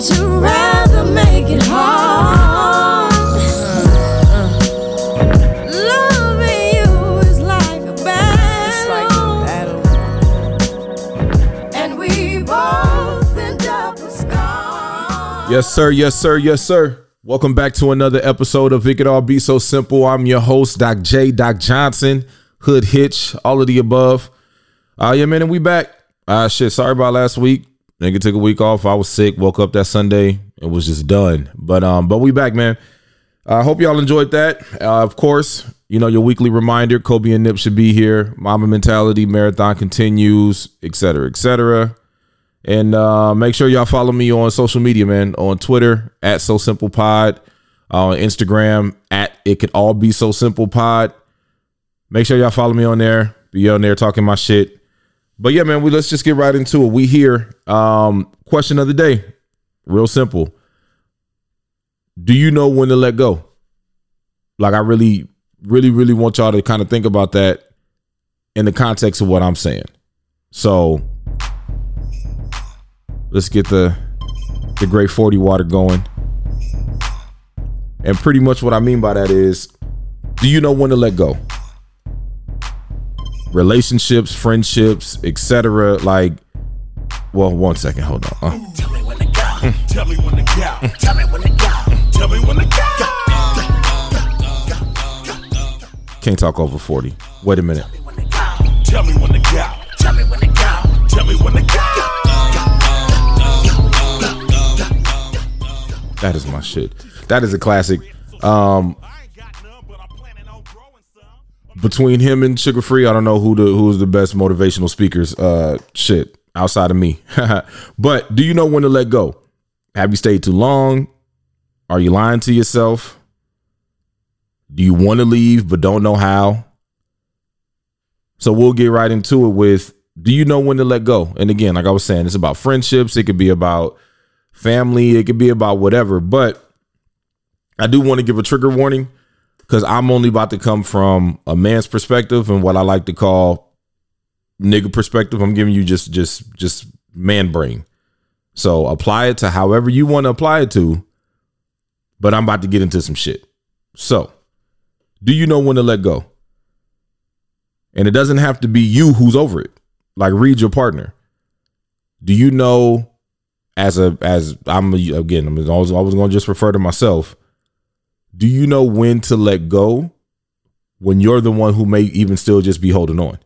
But you rather make it hard. Loving you is like a battle. And we both end up with scars. Yes, sir. Yes, sir. Yes, sir. Welcome back to another episode of It Could All Be So Simple. I'm your host, Doc J, Doc Johnson, Hood Hitch, all of the above. Uh, yeah, man, and we back. Uh, shit, sorry about last week. Nigga took a week off. I was sick. Woke up that Sunday. It was just done. But um, but we back, man. I hope y'all enjoyed that. Uh, of course, you know your weekly reminder: Kobe and Nip should be here. Mamba mentality marathon continues, et cetera, et cetera. And uh, make sure y'all follow me on social media, man. On Twitter at So Simple Pod, on Instagram at It Could All Be So Simple Pod. Make sure y'all follow me on there. Be on there talking my shit. But yeah, man, we let's just get right into it. We here. Um, question of the day, real simple. Do you know when to let go? Like, I really, really, really want y'all to kind of think about that in the context of what I'm saying. So let's get the the great 40 water going. And pretty much what I mean by that is, do you know when to let go? Relationships, friendships, etc. Like, well, one second, hold on. Uh, Tell me when to go. Tell me when to go. Tell me when to go. Tell me when to go. can't talk over 40. Wait a minute. When to go. Tell me when to go. Tell me when to go. Tell me when to go. That is my shit. That is a classic. Um, between him and Suga Free, I don't know who the who's the best motivational speakers. Uh, shit, outside of me. but do you know when to let go? Have you stayed too long? Are you lying to yourself? Do you want to leave but don't know how? So we'll get right into it with do you know when to let go? And again, like I was saying, it's about friendships, it could be about family, it could be about whatever, but I do want to give a trigger warning because I'm only about to come from a man's perspective and what I like to call nigga perspective. I'm giving you just just just man brain. So apply it to however you want to apply it to. But I'm about to get into some shit. So, do you know when to let go? And it doesn't have to be you who's over it. Like read your partner. Do you know as a as I'm again I'm always always going to just refer to myself do you know when to let go when you're the one who may even still just be holding on?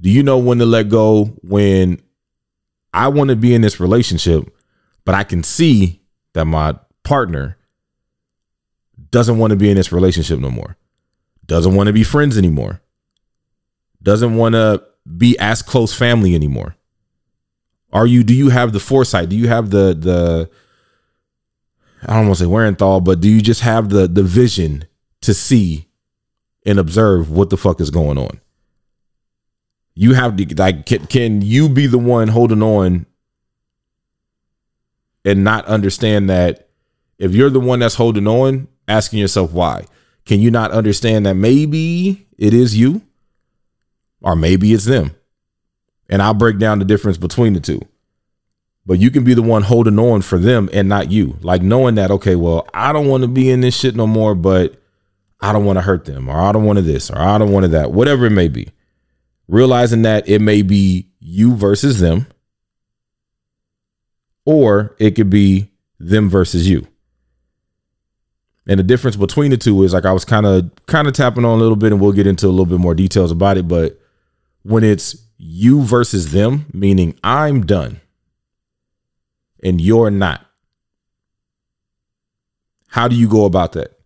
Do you know when to let go when I want to be in this relationship, but I can see that my partner doesn't want to be in this relationship no more, doesn't want to be friends anymore, doesn't want to be as close family anymore? Are you, do you have the foresight? Do you have the, the, I don't want to say wherewithal, but do you just have the the vision to see and observe what the fuck is going on? You have to like can, can you be the one holding on and not understand that if you're the one that's holding on, asking yourself why, can you not understand that maybe it is you or maybe it's them? And I'll break down the difference between the two but you can be the one holding on for them and not you. Like knowing that, okay, well, I don't want to be in this shit no more, but I don't want to hurt them, or I don't want to this, or I don't want to that, whatever it may be. Realizing that it may be you versus them, or it could be them versus you. And the difference between the two is like I was kind of kind of tapping on a little bit, and we'll get into a little bit more details about it. But when it's you versus them, meaning I'm done and you're not. How do you go about that?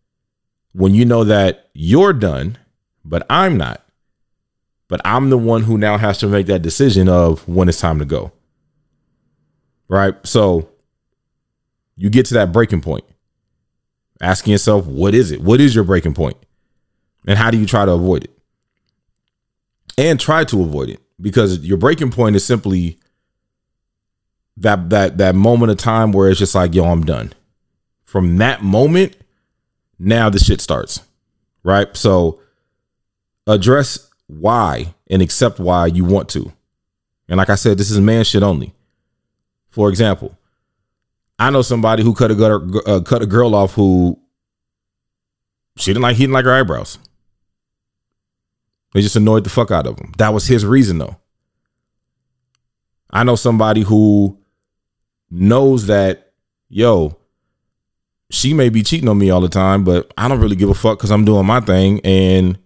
When you know that you're done, but I'm not. But I'm the one who now has to make that decision of when it's time to go. Right? So you get to that breaking point. Asking yourself, what is it? What is your breaking point? And how do you try to avoid it? And try to avoid it because your breaking point is simply that that that moment of time where it's just like, yo, I'm done. From that moment, now the shit starts. Right? So address why and accept why you want to. And like I said, this is man shit only. For example, I know somebody who cut a uh, cut a girl off who she didn't like. He didn't like her eyebrows. They just annoyed the fuck out of him. That was his reason, though. I know somebody who knows that, yo, she may be cheating on me all the time, but I don't really give a fuck because I'm doing my thing. And,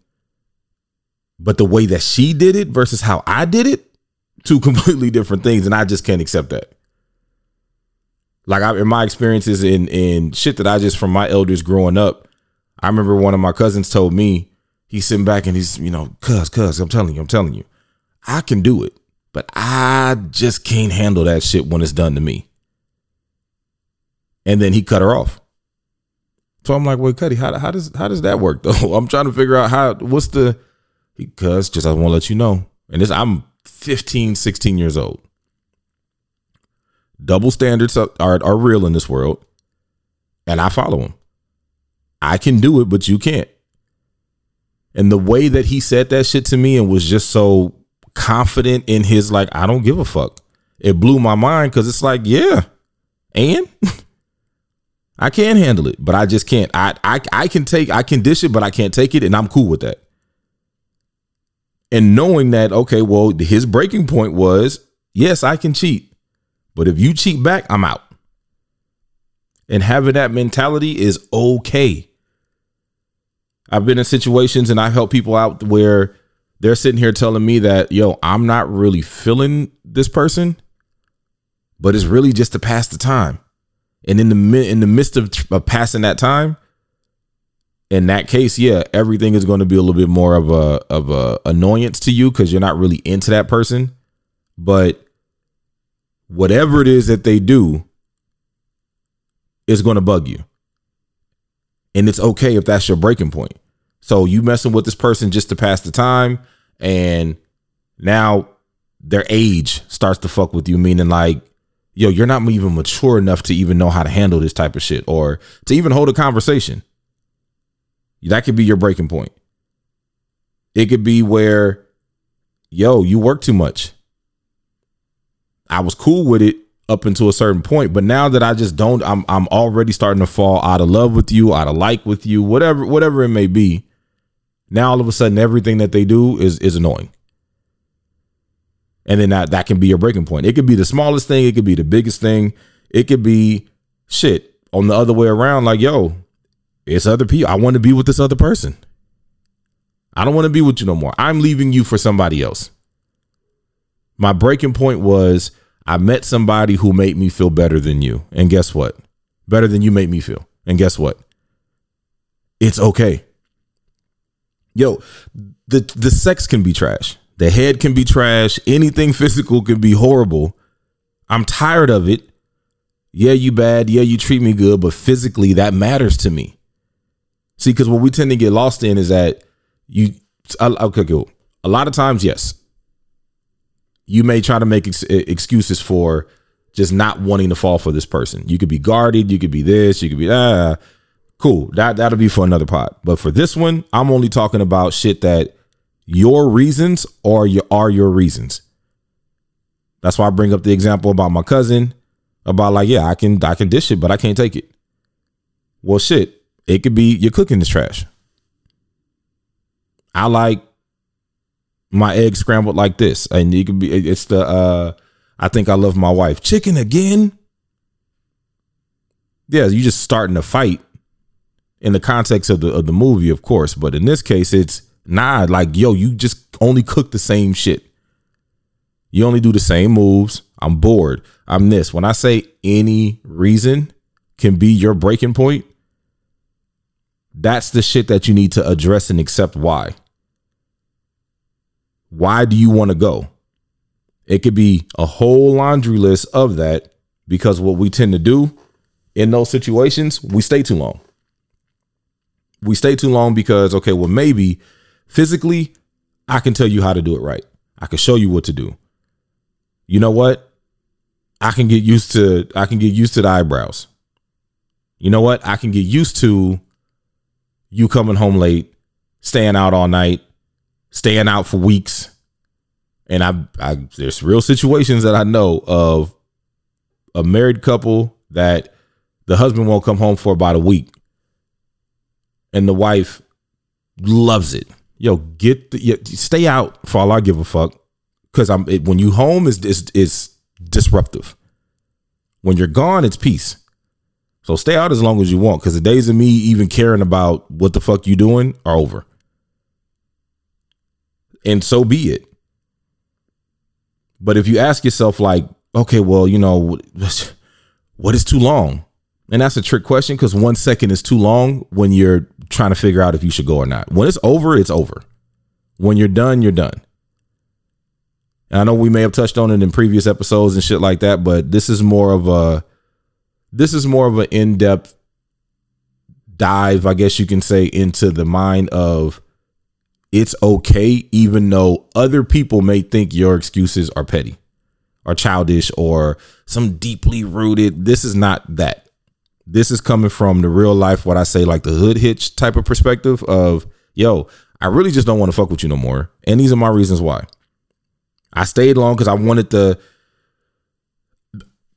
but the way that she did it versus how I did it, two completely different things. And I just can't accept that. Like I, in my experiences in in shit that I just from my elders growing up, I remember one of my cousins told me he's sitting back and he's you know, cuz cuz I'm telling you, I'm telling you, I can do it, but I just can't handle that shit when it's done to me. And then he cut her off. So I'm like, well, Cuddy, how, how does how does that work though? I'm trying to figure out how what's the because just I want to let you know. And this I'm 15, 16 years old. Double standards are, are real in this world, and I follow them. I can do it, but you can't. And the way that he said that shit to me and was just so confident in his like, I don't give a fuck. It blew my mind because it's like, yeah, and I can handle it, but I just can't. I I I can take I can dish it, but I can't take it, and I'm cool with that. And knowing that, okay, well, his breaking point was, yes, I can cheat. But if you cheat back, I'm out. And having that mentality is okay. I've been in situations and I've helped people out where they're sitting here telling me that, yo, I'm not really feeling this person, but it's really just to pass the time. And in the in the midst of, of passing that time, in that case, yeah, everything is going to be a little bit more of a of a annoyance to you because you're not really into that person. But whatever it is that they do is going to bug you. And it's okay if that's your breaking point. So you messing with this person just to pass the time and now their age starts to fuck with you meaning like yo you're not even mature enough to even know how to handle this type of shit or to even hold a conversation. That could be your breaking point. It could be where yo you work too much I was cool with it up until a certain point, but now that I just don't, I'm I'm already starting to fall out of love with you, out of like with you, whatever whatever it may be. Now all of a sudden, everything that they do is is annoying, and then that that can be your breaking point. It could be the smallest thing, it could be the biggest thing, it could be shit on the other way around. Like yo, it's other people. I want to be with this other person. I don't want to be with you no more. I'm leaving you for somebody else. My breaking point was I met somebody who made me feel better than you. And guess what? Better than you made me feel. And guess what? It's okay. Yo, the the sex can be trash. The head can be trash. Anything physical can be horrible. I'm tired of it. Yeah, you bad. Yeah, you treat me good, but physically that matters to me. See, because what we tend to get lost in is that you okay, cool. A lot of times, yes, you may try to make ex- excuses for just not wanting to fall for this person. You could be guarded, you could be this, you could be ah, cool. That that'll be for another pot. But for this one, I'm only talking about shit that your reasons are your are your reasons. That's why I bring up the example about my cousin about like, yeah, I can I can dish it, but I can't take it. Well, shit, it could be your cooking is trash. I like my eggs scrambled like this, and it could be. It's the. uh I think I love my wife. Chicken again. Yeah, you just starting a fight in the context of the of the movie, of course. But in this case, it's nah. Like yo, you just only cook the same shit. You only do the same moves. I'm bored. I'm this. When I say any reason can be your breaking point, that's the shit that you need to address and accept why. Why do you want to go? It could be a whole laundry list of that because what we tend to do in those situations, we stay too long. We stay too long because, okay, well, maybe physically, I can tell you how to do it right. I can show you what to do. You know what? I can get used to I can get used to the eyebrows. You know what? I can get used to you coming home late, staying out all night, staying out for weeks. And I, I there's real situations that I know of a married couple that the husband won't come home for about a week. And the wife loves it. Yo, get the, stay out for all I give a fuck. Cause I'm it, when you home is is is disruptive. When you're gone, it's peace. So stay out as long as you want. Cause the days of me even caring about what the fuck you doing are over. And so be it. But if you ask yourself, like, okay, well, you know, what is too long? And that's a trick question because one second is too long when you're trying to figure out if you should go or not. When it's over, it's over. When you're done, you're done. And I know we may have touched on it in previous episodes and shit like that, but this is more of a this is more of an in-depth dive, I guess you can say, into the mind of it's okay, even though other people may think your excuses are petty or childish or some deeply rooted. This is not that. This is coming from the real life, what I say, like the hood hitch type of perspective of, yo, I really just don't want to fuck with you no more. And these are my reasons why. I stayed long because I wanted the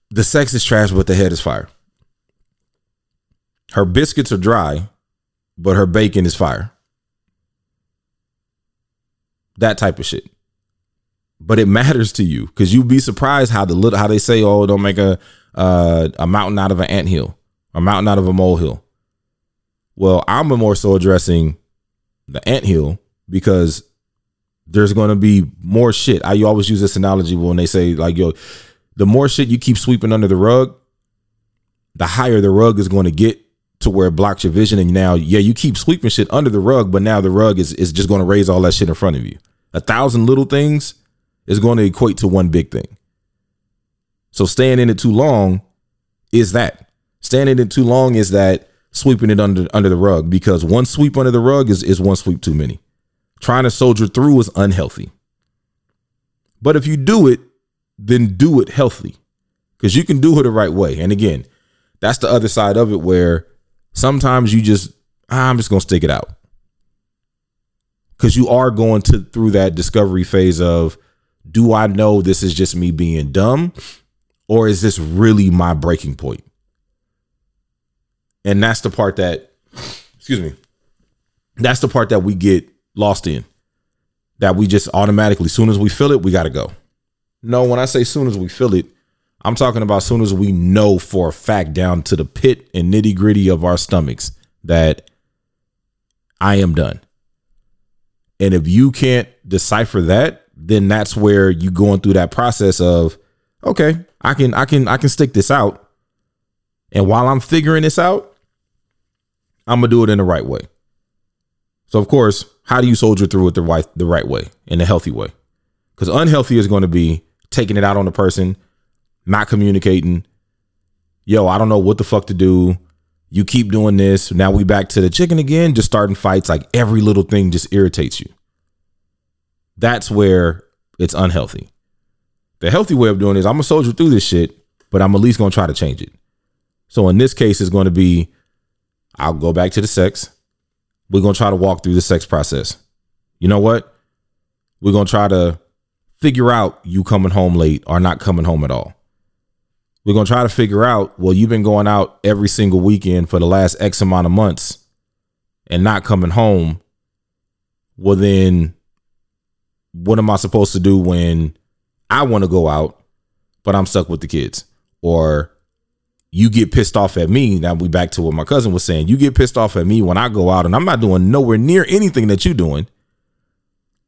the sex is trash, but the head is fire. Her biscuits are dry, but her bacon is fire. That type of shit. But it matters to you because you'd be surprised how the little how they say, oh, don't make a uh, a mountain out of an ant hill, a mountain out of a molehill. Well, I'm more so addressing the ant hill because there's going to be more shit. I always use this analogy when they say like, yo, the more shit you keep sweeping under the rug, the higher the rug is going to get to where it blocks your vision. And now, yeah, you keep sweeping shit under the rug, but now the rug is, is just going to raise all that shit in front of you. A thousand little things is going to equate to one big thing. So staying in it too long is that. Staying in too long is that sweeping it under under the rug because one sweep under the rug is, is one sweep too many. Trying to soldier through is unhealthy. But if you do it, then do it healthy. Because you can do it the right way. And again, that's the other side of it where sometimes you just, ah, I'm just gonna stick it out. Cause you are going to through that discovery phase of do I know this is just me being dumb? Or is this really my breaking point? And that's the part that, excuse me, that's the part that we get lost in. That we just automatically, as soon as we feel it, we got to go. No, when I say soon as we feel it, I'm talking about soon as we know for a fact down to the pit and nitty gritty of our stomachs that I am done. And if you can't decipher that, then that's where you going through that process of, okay, I can, I can, I can stick this out. And while I'm figuring this out, I'm gonna do it in the right way. So of course, how do you soldier through it the right the right way, in a healthy way? Because unhealthy is going to be taking it out on the person, not communicating. Yo, I don't know what the fuck to do. You keep doing this. Now we back to the chicken again, just starting fights. Like every little thing just irritates you. That's where it's unhealthy. The healthy way of doing is I'm gonna soldier through this shit, but I'm at least gonna try to change it. So in this case, it's going to be I'll go back to the sex. We're going to try to walk through the sex process. You know what? We're going to try to figure out you coming home late or not coming home at all. We're going to try to figure out, well, you've been going out every single weekend for the last X amount of months and not coming home. Well, then what am I supposed to do when I want to go out, but I'm stuck with the kids? Or you get pissed off at me. Now we back to what my cousin was saying. You get pissed off at me when I go out and I'm not doing nowhere near anything that you're doing.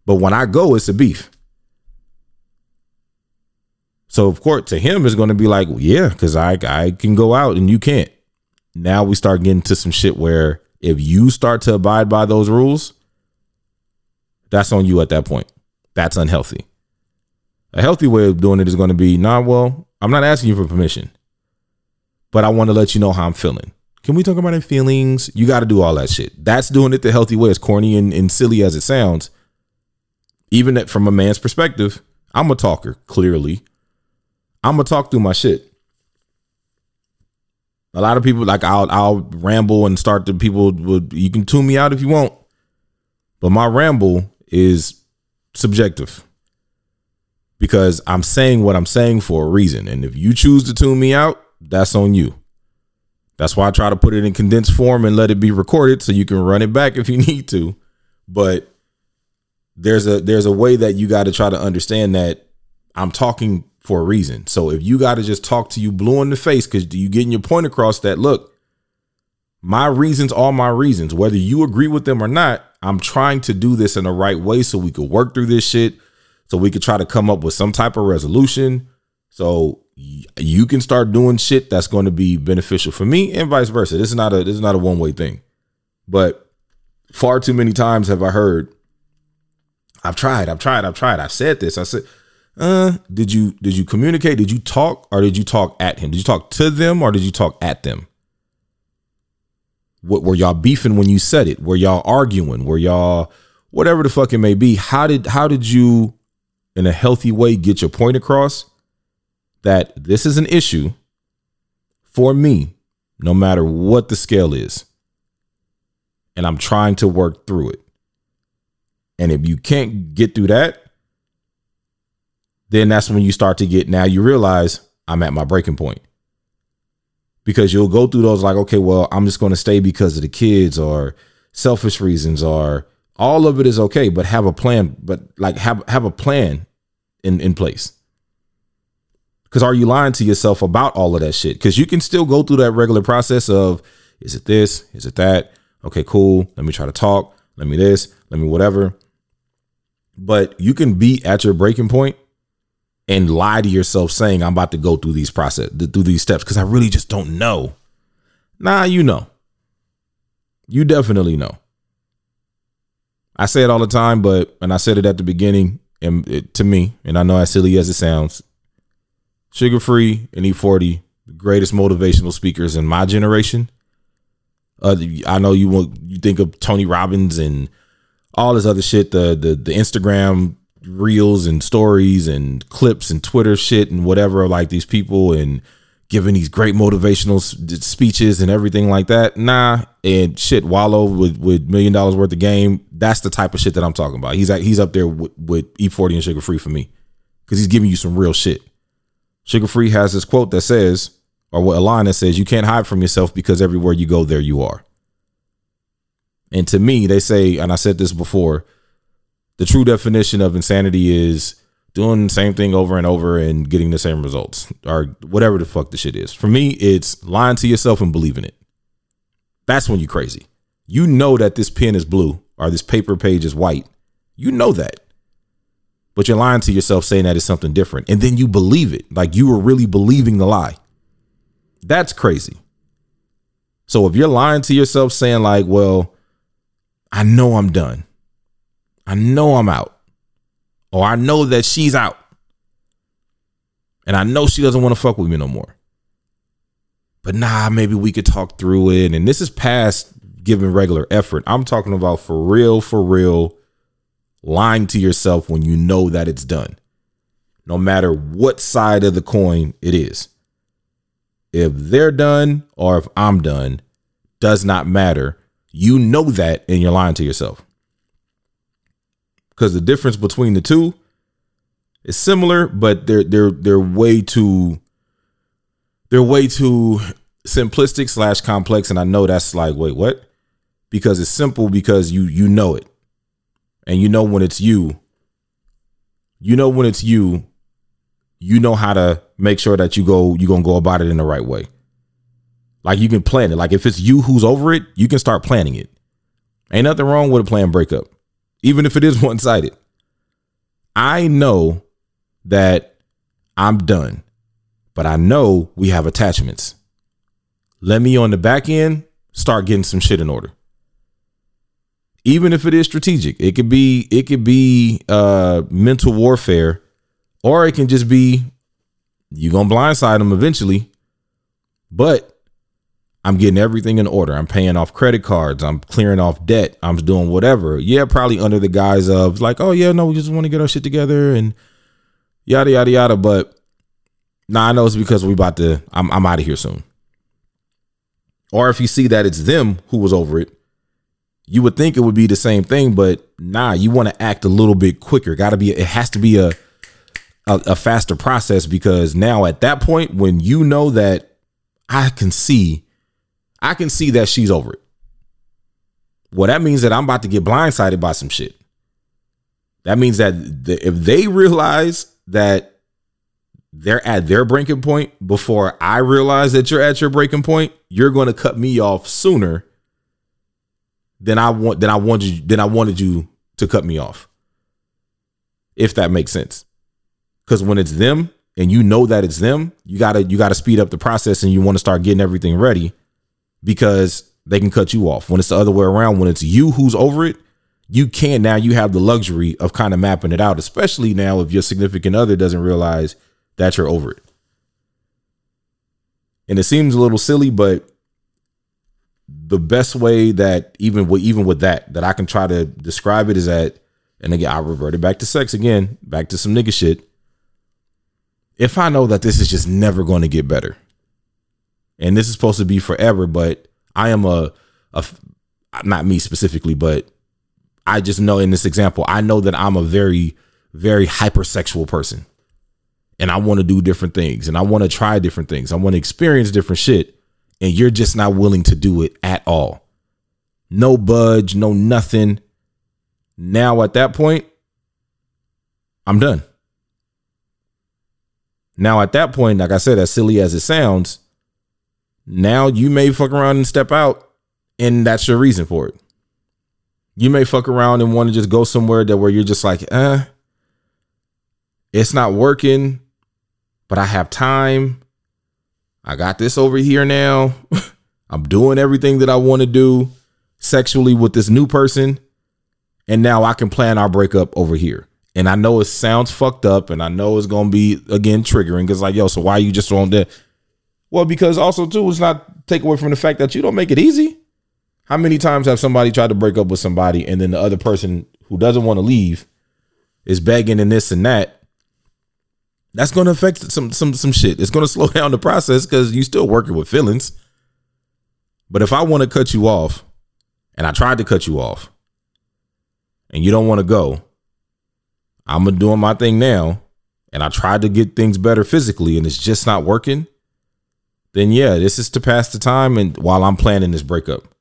But when I go, it's a beef. So of course, to him, it's going to be like, well, yeah, because I I can go out and you can't. Now we start getting to some shit where if you start to abide by those rules, that's on you at that point. That's unhealthy. A healthy way of doing it is going to be, nah, well, I'm not asking you for permission but I want to let you know how I'm feeling. Can we talk about our feelings? You got to do all that shit. That's doing it the healthy way, as corny and, and silly as it sounds. Even that from a man's perspective, I'm a talker, clearly. I'm gonna talk through my shit. A lot of people like I'll I'll ramble and start to people would you can tune me out if you want. But my ramble is subjective. Because I'm saying what I'm saying for a reason. And if you choose to tune me out, that's on you. That's why I try to put it in condensed form and let it be recorded so you can run it back if you need to. But there's a there's a way that you got to try to understand that I'm talking for a reason. So if you got to just talk to you blue in the face because you getting your point across that look, my reasons are my reasons, whether you agree with them or not. I'm trying to do this in the right way so we could work through this shit, so we could try to come up with some type of resolution. So you can start doing shit that's going to be beneficial for me and vice versa. This is not a this is not a one way thing. But far too many times have I heard, I've tried, I've tried, I've tried. I've said this. I said, uh, did you did you communicate? Did you talk or did you talk at him? Did you talk to them or did you talk at them? What were y'all beefing when you said it? Were y'all arguing? Were y'all whatever the fuck it may be? How did how did you in a healthy way get your point across that this is an issue for me, no matter what the scale is. And I'm trying to work through it. And if you can't get through that, then that's when you start to get now you realize I'm at my breaking point. Because you'll go through those like, okay, well, I'm just going to stay because of the kids or selfish reasons or all of it is okay, but have a plan, but like have have a plan in in place. Cuz are you lying to yourself about all of that shit? Cuz you can still go through that regular process of is it this? Is it that? Okay, cool. Let me try to talk. Let me this. Let me whatever. But you can be at your breaking point and lie to yourself saying I'm about to go through these process through these steps because I really just don't know. Nah, you know. You definitely know. I say it all the time, but and I said it at the beginning, and it, to me, and I know as silly as it sounds, Suga Free and E40, the greatest motivational speakers in my generation. Uh, I know you want you think of Tony Robbins and all this other shit, the the the Instagram reels and stories and clips and Twitter shit and whatever, like these people and giving these great motivational speeches and everything like that. Nah, and shit, Wallo with with million dollars worth of game. That's the type of shit that I'm talking about. He's at, he's up there with, with E40 and Suga Free for me because he's giving you some real shit. Suga Free has this quote that says, or what Alana says, "You can't hide from yourself because everywhere you go, there you are." And to me, they say, and I said this before, the true definition of insanity is doing the same thing over and over and getting the same results or whatever the fuck the shit is. For me, it's lying to yourself and believing it. That's when you're crazy. You know that this pen is blue or this paper page is white. You know that. But you're lying to yourself saying that it's something different. And then you believe it. Like you were really believing the lie. That's crazy. So if you're lying to yourself saying, like, well, I know I'm done. I know I'm out. Or I know that she's out. And I know she doesn't want to fuck with me no more. But nah, maybe we could talk through it. And this is past giving regular effort. I'm talking about for real, for real, lying to yourself when you know that it's done. No matter what side of the coin it is. If they're done or if I'm done, does not matter. You know that and you're lying to yourself because the difference between the two is similar, but they're they're they're way too they're way too simplistic slash complex. And I know that's like, wait, what? Because it's simple because you you know it. And you know when it's you, you know when it's you, you know how to make sure that you go you're gonna go about it in the right way. Like you can plan it. Like if it's you who's over it, you can start planning it. Ain't nothing wrong with a plan breakup even if it is one sided. I know that I'm done, but I know we have attachments. Let me on the back end start getting some shit in order. Even if it is strategic, it could be it could be uh mental warfare, or it can just be you're gonna blindside them eventually. But I'm getting everything in order. I'm paying off credit cards. I'm clearing off debt. I'm doing whatever. Yeah, probably under the guise of like, oh yeah, no, we just want to get our shit together and yada yada yada. But nah, I know it's because we about to. I'm I'm out of here soon. Or if you see that it's them who was over it, you would think it would be the same thing, but nah, you want to act a little bit quicker. Got to be. It has to be a, a a faster process because now at that point when you know that I can see, I can see that she's over it. Well, that means that I'm about to get blindsided by some shit. That means that the, if they realize that they're at their breaking point before I realize that you're at your breaking point, you're going to cut me off sooner than I want than I wanted you than I wanted you to cut me off. If that makes sense. Cuz when it's them and you know that it's them, you got to you got to speed up the process and you want to start getting everything ready because they can cut you off. When it's the other way around, when it's you who's over it, you can now you have the luxury of kind of mapping it out, especially now if your significant other doesn't realize that you're over it. And it seems a little silly, but the best way that even with even with that that I can try to describe it is that, and again I reverted back to sex again, back to some nigga shit. If I know that this is just never going to get better, and this is supposed to be forever, but I am a, a not me specifically, but I just know in this example, I know that I'm a very, very hypersexual person. And I want to do different things and I want to try different things. I want to experience different shit. And you're just not willing to do it at all. No budge, no nothing. Now at that point, I'm done. Now at that point, like I said, as silly as it sounds, now you may fuck around and step out, and that's your reason for it. You may fuck around and want to just go somewhere that where you're just like, eh, it's not working, but I have time. I got this over here now. I'm doing everything that I want to do sexually with this new person. And now I can plan our breakup over here. And I know it sounds fucked up and I know it's going to be again triggering because like, yo, so why are you just on there? Well, because also too, it's not take away from the fact that you don't make it easy. How many times have somebody tried to break up with somebody and then the other person who doesn't want to leave is begging and this and that? That's going to affect some some some shit. It's going to slow down the process because you're still working with feelings. But if I want to cut you off, and I tried to cut you off, and you don't want to go, I'm doing my thing now, and I tried to get things better physically, and it's just not working. Then yeah, this is to pass the time, and while I'm planning this breakup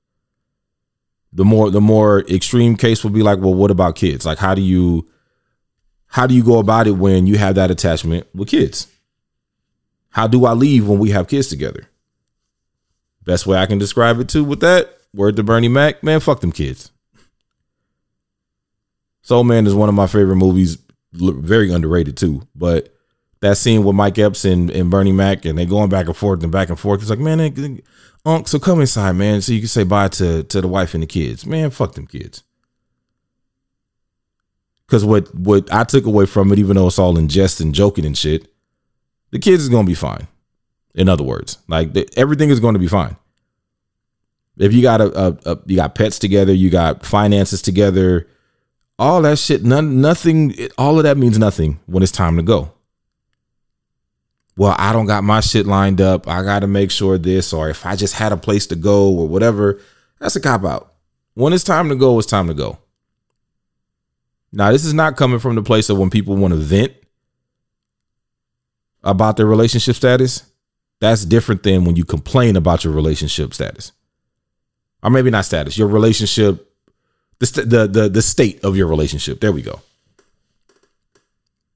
the more the more extreme case will be like well what about kids like how do you how do you go about it when you have that attachment with kids how do i leave when we have kids together best way i can describe it too with that word to bernie mac man fuck them kids soul man is one of my favorite movies very underrated too but that scene with mike epps and, and bernie mac and they going back and forth and back and forth it's like man they, so come inside, man, so you can say bye to to the wife and the kids. Man, fuck them kids. Cause what what I took away from it, even though it's all in jest and joking and shit, the kids is gonna be fine. In other words, like the, everything is going to be fine. If you got a, a, a you got pets together, you got finances together, all that shit, none, nothing, all of that means nothing when it's time to go well, I don't got my shit lined up. I got to make sure this, or if I just had a place to go or whatever, that's a cop out. When it's time to go, it's time to go. Now, this is not coming from the place of when people want to vent about their relationship status. That's different than when you complain about your relationship status, or maybe not status, your relationship, the the the, the state of your relationship. There we go.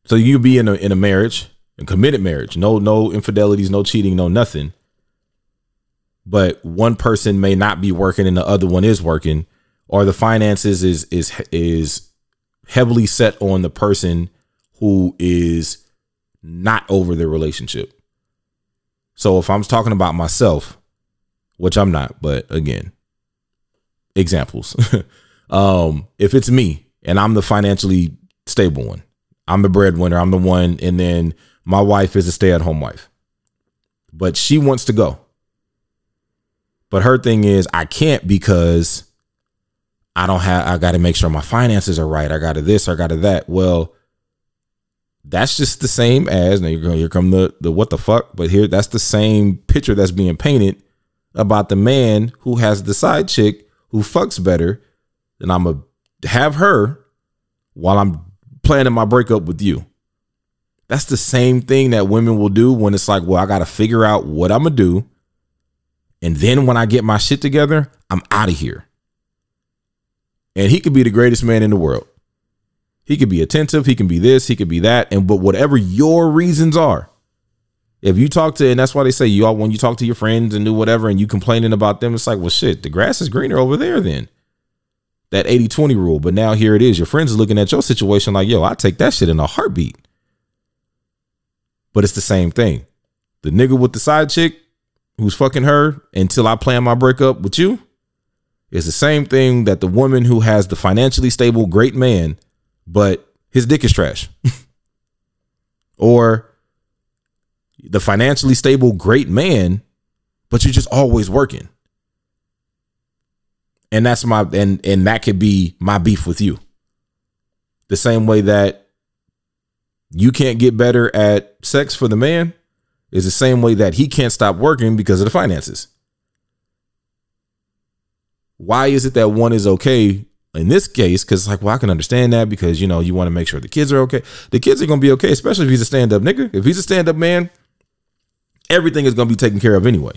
So you be in a in a marriage a committed marriage. No, no infidelities, no cheating, no nothing. But one person may not be working and the other one is working, or the finances is is is heavily set on the person who is not over the relationship. So if I'm talking about myself, which I'm not, but again, examples. um, if it's me and I'm the financially stable one, I'm the breadwinner, I'm the one, and then my wife is a stay at home wife, but she wants to go. But her thing is, I can't because I don't have, I got to make sure my finances are right. I got to this, I got to that. Well, that's just the same as now you're going here come the the what the fuck but here that's the same picture that's being painted about the man who has the side chick who fucks better and i'm gonna have her while i'm planning my breakup with you that's the same thing that women will do when it's like, well, I got to figure out what I'm going to do And then when I get my shit together, I'm out of here. And he could be the greatest man in the world. He could be attentive, he can be this, he could be that, and but whatever your reasons are, if you talk to and that's why they say you all when you talk to your friends and do whatever and you complaining about them, it's like, well shit, the grass is greener over there then. That 80-20 rule. But now here it is. Your friends are looking at your situation like, yo, I take that shit in a heartbeat. But it's the same thing. The nigga with the side chick who's fucking her until I plan my breakup with you is the same thing that the woman who has the financially stable great man, but his dick is trash. or the financially stable great man, but you're just always working. And that's my and and that could be my beef with you. The same way that you can't get better at sex for the man is the same way that he can't stop working because of the finances. Why is it that one is okay in this case? Because like, well, I can understand that because you know you want to make sure the kids are okay. The kids are gonna be okay, especially if he's a stand up nigga. If he's a stand up man, everything is gonna be taken care of anyway.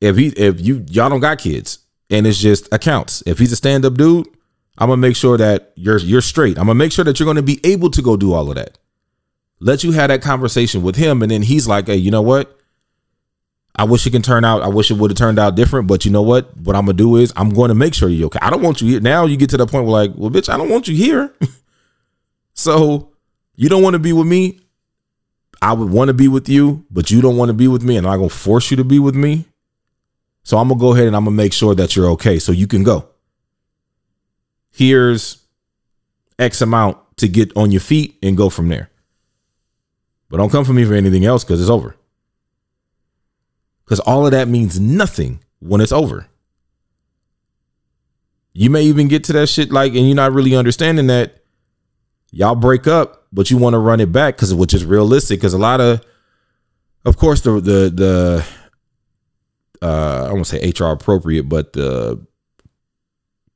If he if you y'all don't got kids and it's just accounts. If he's a stand up dude, I'm gonna make sure that you're you're straight. I'm gonna make sure that you're gonna be able to go do all of that. Let you have that conversation with him, and then he's like, "Hey, you know what? I wish it can turn out. I wish it would have turned out different, but you know what? What I'm gonna do is I'm going to make sure you're okay. I don't want you here. Now you get to the point where like, well, bitch, I don't want you here. so you don't want to be with me. I would want to be with you, but you don't want to be with me, and I'm gonna force you to be with me. So I'm gonna go ahead and I'm gonna make sure that you're okay, so you can go. Here's X amount to get on your feet and go from there. But don't come for me for anything else because it's over. Because all of that means nothing when it's over. You may even get to that shit like, and you're not really understanding that y'all break up, but you want to run it back because which is realistic. Because a lot of, of course, the the the uh, I won't say HR appropriate, but the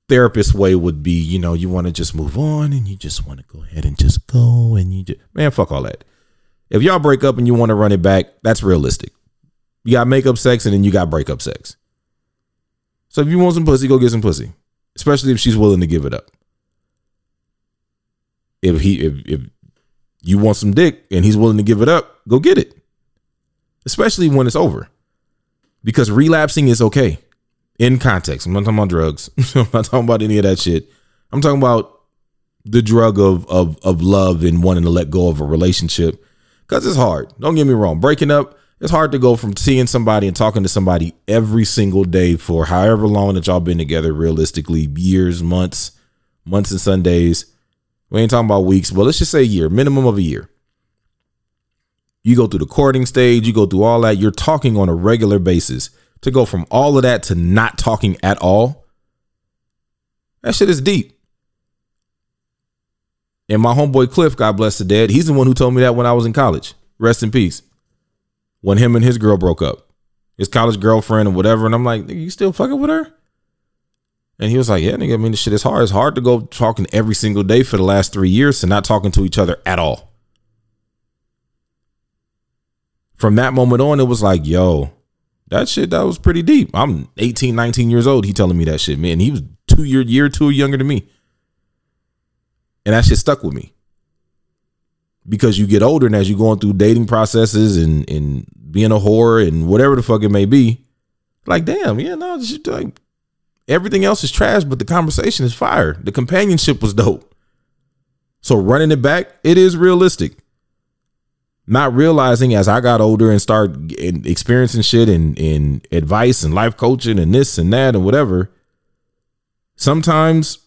therapist way would be, you know, you want to just move on and you just want to go ahead and just go and you just man, fuck all that. If y'all break up and you want to run it back, that's realistic. You got makeup sex and then you got breakup sex. So if you want some pussy, go get some pussy. Especially if she's willing to give it up. If he if if you want some dick and he's willing to give it up, go get it. Especially when it's over. Because relapsing is okay. In context. I'm not talking about drugs. I'm not talking about any of that shit. I'm talking about the drug of of of love and wanting to let go of a relationship because it's hard. Don't get me wrong. Breaking up, it's hard to go from seeing somebody and talking to somebody every single day for however long that y'all been together, realistically, years, months, months and Sundays. We ain't talking about weeks, but let's just say a year, minimum of a year. You go through the courting stage, you go through all that. You're talking on a regular basis. To go from all of that to not talking at all, that shit is deep. And my homeboy Cliff, God bless the dead, he's the one who told me that when I was in college. Rest in peace. When him and his girl broke up, his college girlfriend or whatever. And I'm like, nigga, you still fucking with her? And he was like, yeah, nigga, I mean, this shit is hard. It's hard to go talking every single day for the last three years and not talking to each other at all. From that moment on, it was like, yo, that shit, that was pretty deep. I'm 18, 19 years old. He telling me that shit, man. He was two year, year two younger than me. And that shit stuck with me. Because you get older and as you're going through dating processes and, and being a whore and whatever the fuck it may be, like, damn, yeah, no, shit, like everything else is trash, but the conversation is fire. The companionship was dope. So running it back, it is realistic. Not realizing as I got older and started experiencing shit and, and advice and life coaching and this and that and whatever, sometimes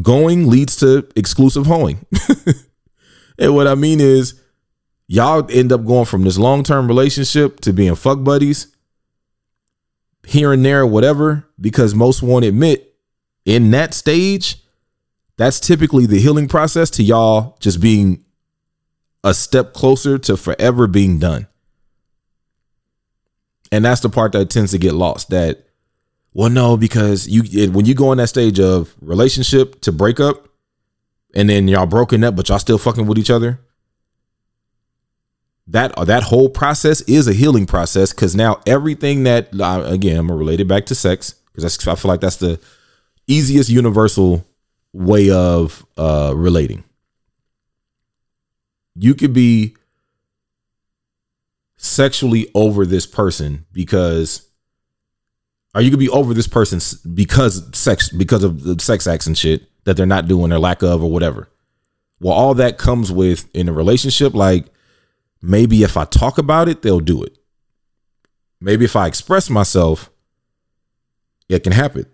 going leads to exclusive hoeing. and what I mean is, y'all end up going from this long term relationship to being fuck buddies here and there, whatever, because most won't admit in that stage, that's typically the healing process to y'all just being a step closer to forever being done. And that's the part that tends to get lost. That well, no, because you it, when you go on that stage of relationship to breakup, and then y'all broken up, but y'all still fucking with each other. that that whole process is a healing process because now everything that uh, again I'm gonna relate it back to sex because I feel like that's the easiest universal way of uh, relating. You could be sexually over this person because or you could be over this person because sex because of the sex acts and shit that they're not doing or lack of or whatever. Well, all that comes with in a relationship, like maybe if I talk about it, they'll do it. Maybe if I express myself, it can happen.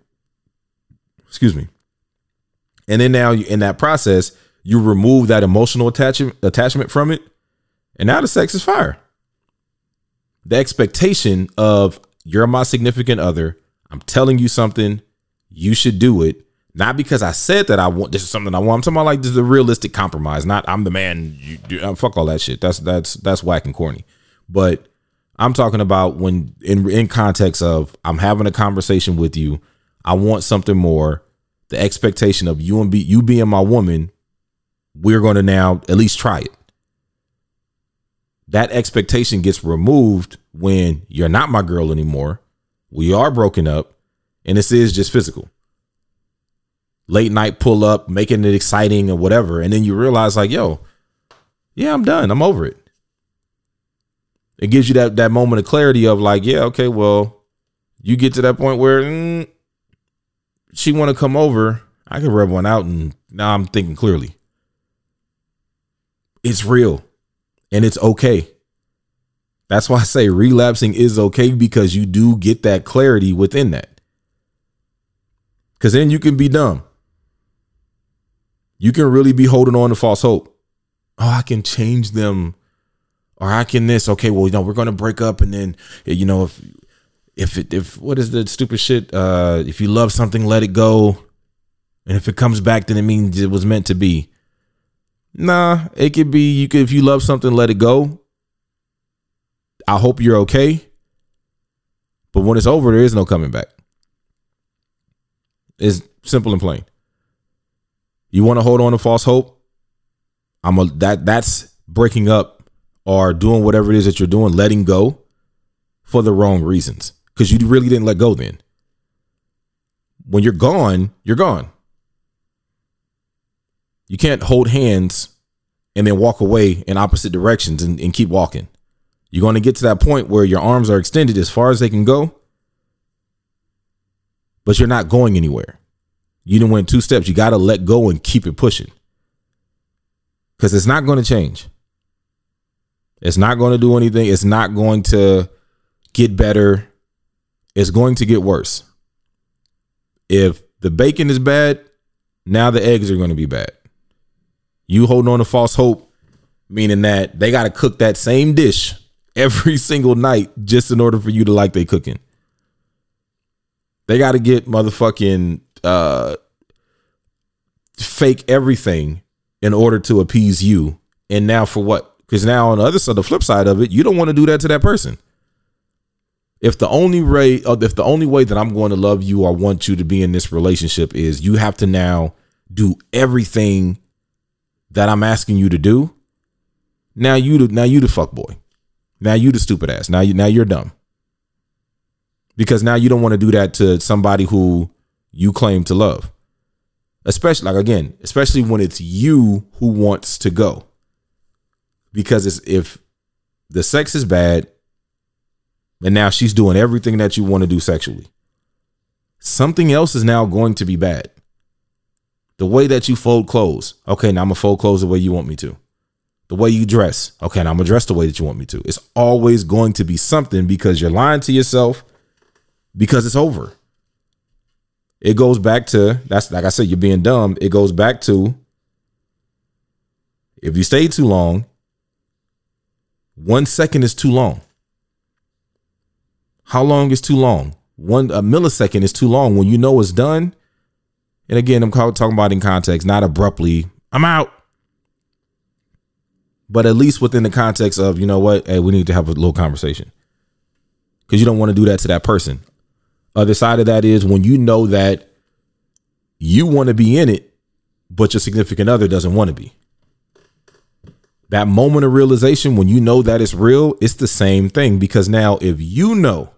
Excuse me. And then now in that process, you remove that emotional attachment attachment from it, and now the sex is fire. The expectation of you're my significant other, I'm telling you something, you should do it. Not because I said that I want this is something I want. I'm talking about like this is a realistic compromise. Not I'm the man. You, you, uh, fuck all that shit. That's that's that's whack and corny. But I'm talking about when in in context of I'm having a conversation with you. I want something more. The expectation of you and be you being my woman. We're going to now at least try it. That expectation gets removed when you're not my girl anymore. We are broken up, and this is just physical late night pull up, making it exciting or whatever. And then you realize, like, yo, yeah, I'm done. I'm over it. It gives you that that moment of clarity of like, yeah, okay, well, you get to that point where mm, she want to come over. I can rub one out, and now I'm thinking clearly. It's real, and it's okay. That's why I say relapsing is okay because you do get that clarity within that. Because then you can be dumb you can really be holding on to false hope. Oh, I can change them, or I can this. Okay, well, you know, we're gonna break up, and then you know, if if it if what is the stupid shit? Uh, if you love something, let it go, and if it comes back, then it means it was meant to be. Nah, it could be you could if you love something, let it go. I hope you're okay. But when it's over, there is no coming back. It's simple and plain. You want to hold on to false hope? I'm a that that's breaking up or doing whatever it is that you're doing, letting go for the wrong reasons. Because you really didn't let go then. When you're gone, you're gone. You can't hold hands and then walk away in opposite directions and, and keep walking. You're going to get to that point where your arms are extended as far as they can go, but you're not going anywhere. You didn't win two steps. You got to let go and keep it pushing because it's not going to change. It's not going to do anything. It's not going to get better. It's going to get worse. If the bacon is bad, now the eggs are going to be bad. You hold on to false hope, meaning that they got to cook that same dish every single night just in order for you to like they cooking. They got to get motherfucking uh, fake everything in order to appease you. And now for what? Because now on the other side, the flip side of it, you don't want to do that to that person. If the only way, uh, if the only way that I'm going to love you or want you to be in this relationship is you have to now do everything that I'm asking you to do. Now you, the, now you the fuck boy. Now you the stupid ass. Now you, now you're dumb. Because now you don't want to do that to somebody who you claim to love. Especially like again, especially when it's you who wants to go. Because it's if the sex is bad and now she's doing everything that you want to do sexually. Something else is now going to be bad. The way that you fold clothes. Okay, now I'm gonna fold clothes the way you want me to. The way you dress. Okay, now I'm gonna dress the way that you want me to. It's always going to be something because you're lying to yourself because it's over it goes back to that's like I said, you're being dumb. It goes back to if you stay too long, one second is too long. How long is too long? One a millisecond is too long when you know it's done. And again, I'm talking about in context, not abruptly. I'm out. But at least within the context of, you know what, hey, we need to have a little conversation. Because you don't want to do that to that person. Other side of that is when you know that you want to be in it, but your significant other doesn't want to be. That moment of realization when you know that it's real, it's the same thing because now if you know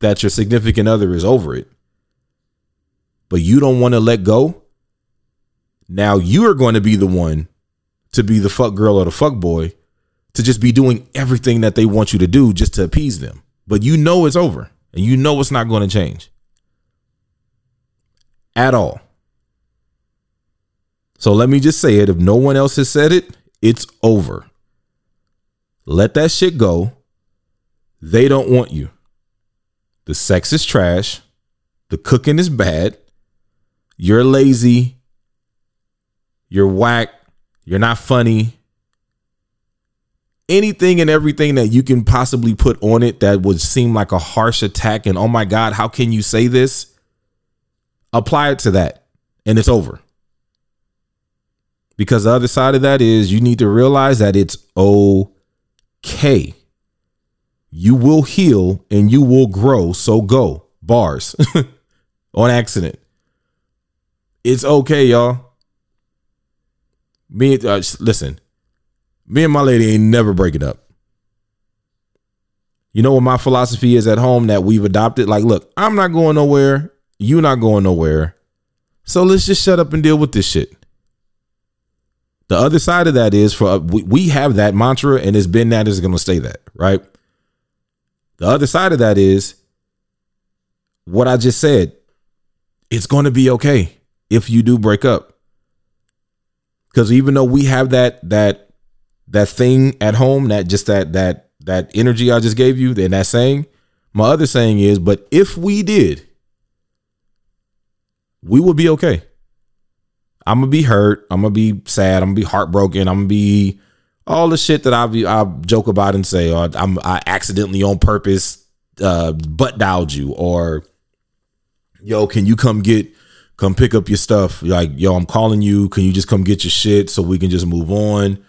that your significant other is over it, but you don't want to let go, now you are going to be the one to be the fuck girl or the fuck boy to just be doing everything that they want you to do just to appease them. But you know it's over and you know it's not going to change at all. So let me just say it. If no one else has said it, it's over. Let that shit go. They don't want you. The sex is trash. The cooking is bad. You're lazy. You're whack. You're not funny. Anything and everything that you can possibly put on it that would seem like a harsh attack and oh my God, how can you say this? Apply it to that and it's over. Because the other side of that is you need to realize that it's okay. You will heal and you will grow. So go. Bars on accident. It's okay, y'all. Me, uh, listen, me and my lady ain't never breaking up. You know what my philosophy is at home that we've adopted? Like, look, I'm not going nowhere. You're not going nowhere. So let's just shut up and deal with this shit. The other side of that is for uh, we, we have that mantra and it's been that is going to stay that, right? The other side of that is what I just said. It's going to be okay if you do break up. Cuz even though we have that that that thing at home, that just that that that energy I just gave you, then that saying, my other saying is, but if we did, we would be okay. I'm gonna be hurt. I'm gonna be sad. I'm gonna be heartbroken. I'm gonna be all the shit that I be, I joke about and say, or I'm I accidentally on purpose uh, butt dialed you, or yo, can you come get come pick up your stuff? Like yo, I'm calling you. Can you just come get your shit so we can just move on?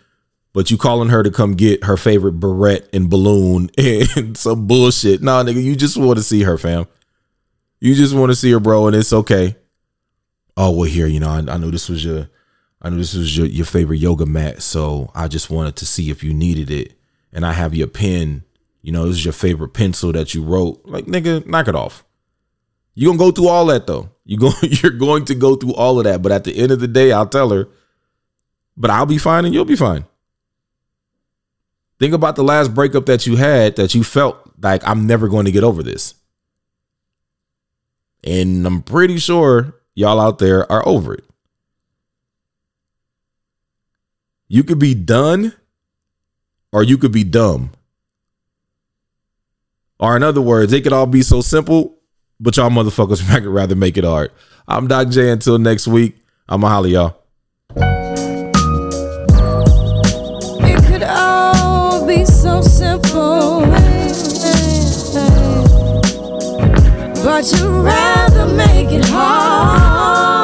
But you calling her to come get her favorite beret and balloon and some bullshit. Nah, nigga, you just want to see her, fam. You just want to see her, bro, and it's okay. Oh well here you know I, I know this was your I know this was your, your favorite yoga mat so I just wanted to see if you needed it. And I have your pen. You know this is your favorite pencil that you wrote. Like nigga knock it off. You gonna go through all that though. You go you're going to go through all of that. But at the end of the day I'll tell her. But I'll be fine and you'll be fine think about the last breakup that you had that you felt like I'm never going to get over this and I'm pretty sure y'all out there are over it. You could be done or you could be dumb. Or in other words, it could all be so simple, but y'all motherfuckers might rather make it hard. I'm Doc J. Until next week, I'm going to holler y'all. be so simple. But you'd rather make it hard.